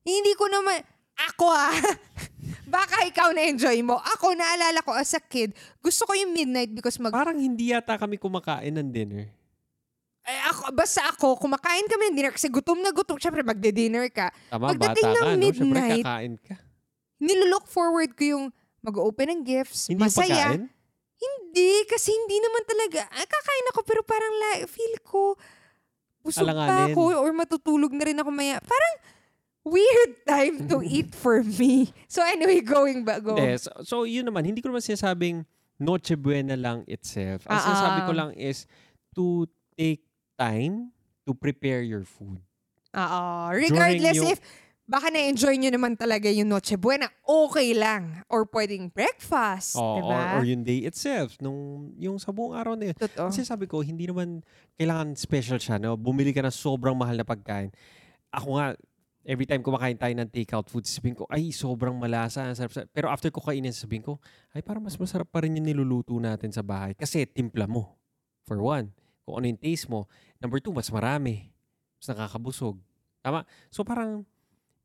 Hindi ko naman, ako ah, baka ikaw na-enjoy mo. Ako, naalala ko as a kid, gusto ko yung midnight because mag... Parang hindi yata kami kumakain ng dinner. Eh, ako, basta ako, kumakain kami ng dinner kasi gutom na gutom. Siyempre, magde-dinner ka. Tama, Pagdating bata ng ka, no? Siyempre, midnight, kakain ka. Nilook forward ko yung mag-open ng gifts, Hindi masaya. pagkain? Hindi, kasi hindi naman talaga. Ah, kakain ako pero parang la, feel ko busog pa Alanganin. ako or matutulog na rin ako maya. Parang weird time to eat for me. So anyway, going back, go. Hindi, so, so, yun naman, hindi ko naman sinasabing Noche Buena lang itself. Ang Ah, sinasabi ko ah. lang is to take time to prepare your food. Oo. Regardless yung- if baka na-enjoy nyo naman talaga yung Noche Buena, okay lang. Or pwedeng breakfast, Oo, diba? or, or yung day itself, nung, yung sa buong araw na yun. Totoo. Kasi sabi ko, hindi naman kailangan special siya. No? Bumili ka ng sobrang mahal na pagkain. Ako nga, every time kumakain tayo ng takeout food, sabihin ko, ay, sobrang malasa. ang sarap, sarap." Pero after ko kainin, sabihin ko, ay, parang mas masarap pa rin yung niluluto natin sa bahay. Kasi timpla mo, for one. Kung ano yung taste mo. Number two, mas marami. Mas nakakabusog. Tama? So parang,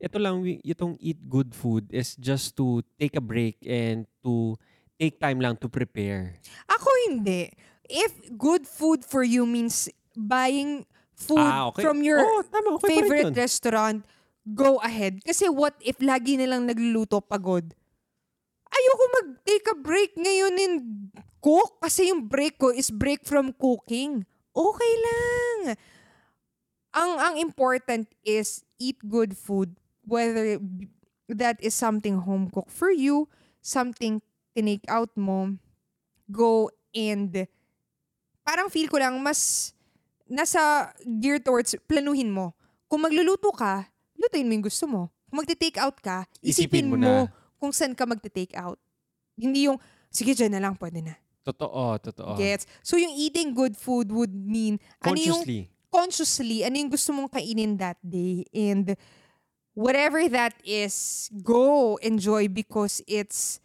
ito lang, itong eat good food is just to take a break and to take time lang to prepare. Ako hindi. If good food for you means buying food Ah, okay. from your Oo, tama, okay favorite restaurant, go ahead. Kasi what if lagi nilang nagluluto pagod? Ayoko mag-take a break ngayon and cook kasi yung break ko is break from cooking. Okay lang. Ang ang important is eat good food whether that is something home cooked for you, something tinake out mo, go and parang feel ko lang mas nasa gear towards planuhin mo. Kung magluluto ka, lutuin mo yung gusto mo. Kung magte-take out ka, Isipin isipin, mo mo, na. kung saan ka magte-take out. Hindi yung sige dyan na lang, pwede na. Totoo, totoo. Gets? So yung eating good food would mean, ano yung Consciously. consciously, ano yung gusto mong kainin that day. And whatever that is, go enjoy because it's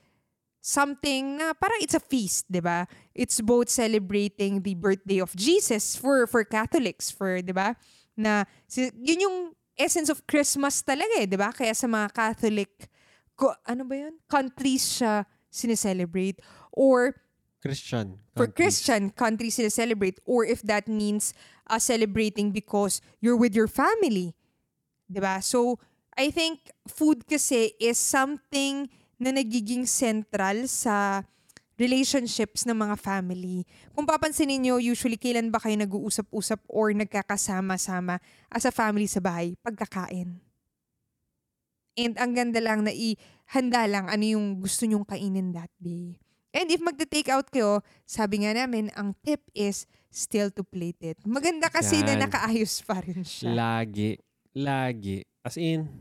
something na parang it's a feast, di ba? It's both celebrating the birthday of Jesus for for Catholics, for, di ba? Na si- yun yung essence of Christmas talaga eh, di ba? Kaya sa mga Catholic, ko, ano ba yun? Countries siya sineselebrate. Or Christian. for countries. Christian countries sila celebrate or if that means uh, celebrating because you're with your family. 'Di ba? So, I think food kasi is something na nagiging central sa relationships ng mga family. Kung papansinin nyo, usually kailan ba kayo nag-uusap-usap or nagkakasama-sama as a family sa bahay? Pagkakain. And ang ganda lang na ihanda lang ano yung gusto nyong kainin that day. And if magta-take out kayo, sabi nga namin, ang tip is still to plate it. Maganda kasi na Yan. nakaayos pa rin siya. Lagi. Lagi. As in,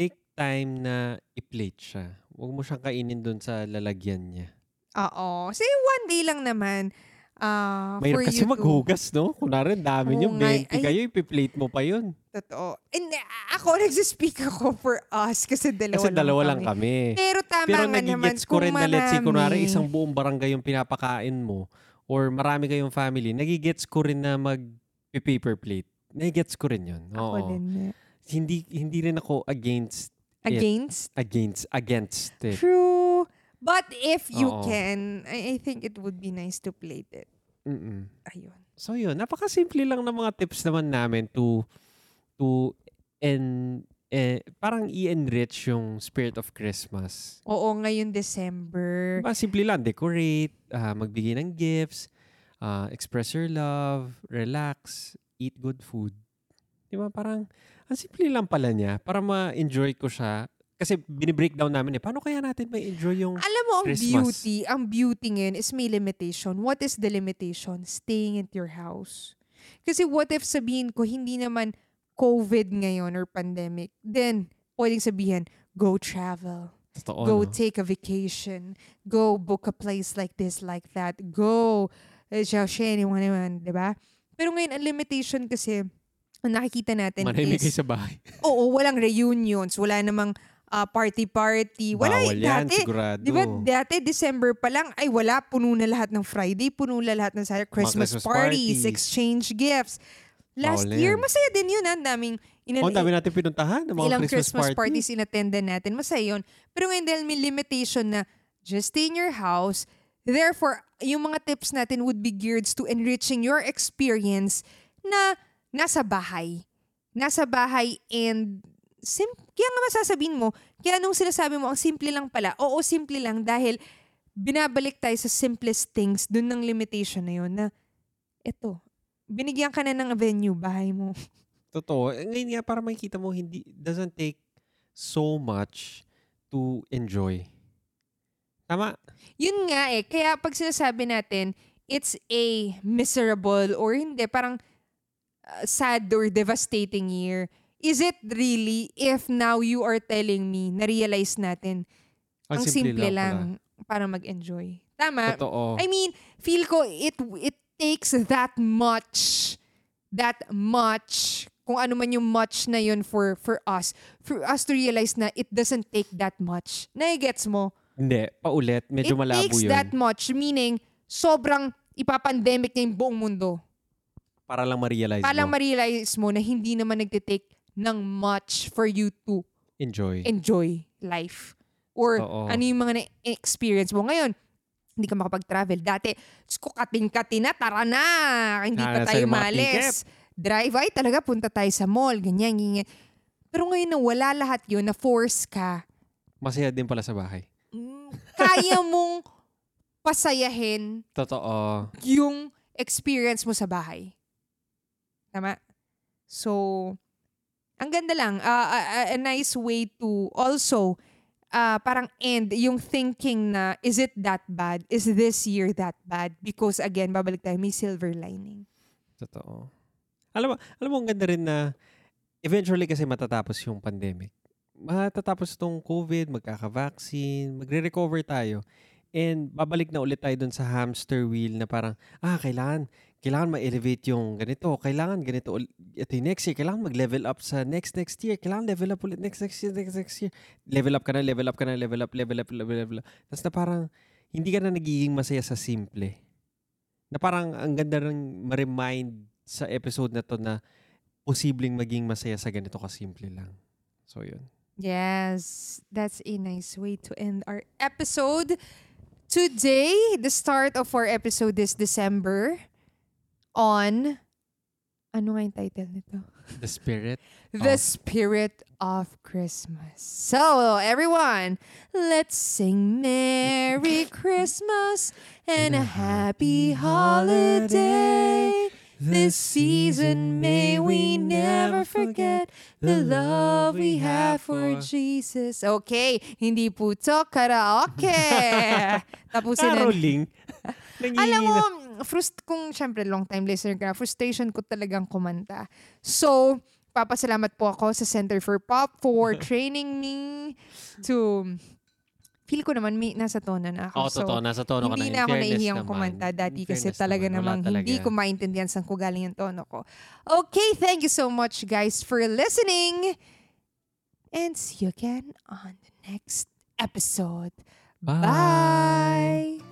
take time na i-plate siya. Huwag mo siyang kainin doon sa lalagyan niya. Oo. Say one day lang naman uh, for Mahirap kasi you to... maghugas, no? Kunwari, dami niyo, nga, 20 ay- kayo, ipi-plate mo pa yun. Totoo. And uh, ako, nagsispeak ako for us kasi dalawa Kasi lang dalawa kami. lang kami. Pero tama Pero nga naman ko rin na let's say, kunwari isang buong barangay yung pinapakain mo or marami kayong family, nagigets ko rin na mag-paper plate. Nagigets ko rin yun. Ako Oo. din. eh. Hindi, hindi rin ako against, Against? against, against it. True. But if you Oo. can, I, I think it would be nice to plate it. Mm-mm. Ayun. So yun, napakasimple lang ng mga tips naman namin to to en eh, parang i-enrich yung spirit of Christmas. Oo, ngayon December. Diba, simple lang, decorate, ah, magbigay ng gifts, ah, express your love, relax, eat good food. Di ba? Parang, ang simple lang pala niya para ma-enjoy ko siya. Kasi binibreakdown namin eh, paano kaya natin ma-enjoy yung Alam mo, ang Christmas. beauty, ang beauty ngayon is may limitation. What is the limitation? Staying at your house. Kasi what if sabihin ko, hindi naman COVID ngayon or pandemic, then pwedeng sabihin, go travel. totoo, go no? take a vacation. Go book a place like this, like that. Go, eh, anyone, di ba? Pero ngayon, ang limitation kasi, ang nakikita natin Manahimik is, sa bahay. oo, walang reunions, wala namang ah, party-party. Wala, Bawal yan, dati, sigurado. Di ba dati December pa lang, ay wala, puno na lahat ng Friday, puno na lahat ng Saturday, Christmas, Christmas parties, parties. exchange gifts. Last Bawal year, yan. masaya din yun. ah. Ang daming, inan- Oh, dami natin pinuntahan ng mga ilang Christmas, Christmas, party. parties inattendan natin. Masaya yun. Pero ngayon dahil may limitation na just stay in your house, therefore, yung mga tips natin would be geared to enriching your experience na nasa bahay. Nasa bahay and sim- kaya nga masasabihin mo, kaya nung sinasabi mo, ang simple lang pala, oo, simple lang dahil binabalik tayo sa simplest things, dun ng limitation na yun na, eto, binigyan ka na ng venue, bahay mo. Totoo. Eh, Ngayon nga, para makikita mo, hindi, doesn't take so much to enjoy. Tama? Yun nga eh. Kaya pag sinasabi natin, it's a miserable or hindi, parang uh, sad or devastating year. Is it really if now you are telling me, na-realize natin, ang, simple, lang, para mag-enjoy. Tama? Totoo. I mean, feel ko it it takes that much that much kung ano man yung much na yun for for us for us to realize na it doesn't take that much. Naigets mo? Hindi. Paulit. Medyo it malabo takes yun. that much, meaning sobrang ipapandemic niya yung buong mundo. para lang ma-realize Para lang mo. ma-realize mo na hindi naman nagtitake ng much for you to Enjoy. enjoy life. Or Oo. ano yung mga na-experience mo. Ngayon, hindi ka makapag-travel. Dati, Diyos ko, kating-kati na, tara na! Hindi pa Tara na tayo sa mga malis. Drive, ay talaga, punta tayo sa mall, ganyan, ganyan. Pero ngayon na wala lahat yun, na force ka, Masaya din pala sa bahay. mm, kaya mong pasayahin Totoo. yung experience mo sa bahay. Tama? So, ang ganda lang. Uh, a, a- nice way to also uh, parang end yung thinking na, is it that bad? Is this year that bad? Because again, babalik tayo, may silver lining. Totoo. Alam mo, alam mo, ang ganda rin na eventually kasi matatapos yung pandemic. Matatapos tong COVID, magkaka-vaccine, magre-recover tayo. And babalik na ulit tayo dun sa hamster wheel na parang, ah, kailangan, kailangan ma-elevate yung ganito, kailangan ganito, ito yung next year, kailangan mag-level up sa next next year, kailangan level up ulit next next year, next next year. Level up ka na, level up ka na, level up, level up, level up, level up. Tapos na parang, hindi ka na nagiging masaya sa simple. Na parang ang ganda rin ma-remind sa episode na to na posibleng maging masaya sa ganito kasimple lang. So, yun. Yes, that's a nice way to end our episode. Today, the start of our episode is December on ano nga yung title nito? The spirit. The Of- Spirit of Christmas. So, everyone, let's sing Merry Christmas and a Happy Holiday. This season, may we never forget the love we have for Jesus. Okay, hindi po to karaoke. Tapusin na. Caroling. Alam mo. Frust kung syempre long time listener ka, frustration ko talagang kumanta. So, papasalamat po ako sa Center for Pop for training me to feel ko naman may, nasa tono na ako. Oo, so, totoo. Nasa tono ka hindi na. na In ako fairness nahihiyang naman. kumanta dati kasi talaga naman, namang hindi ko maintindihan saan ko galing yung tono ko. Okay, thank you so much guys for listening. And see you again on the next episode. Bye.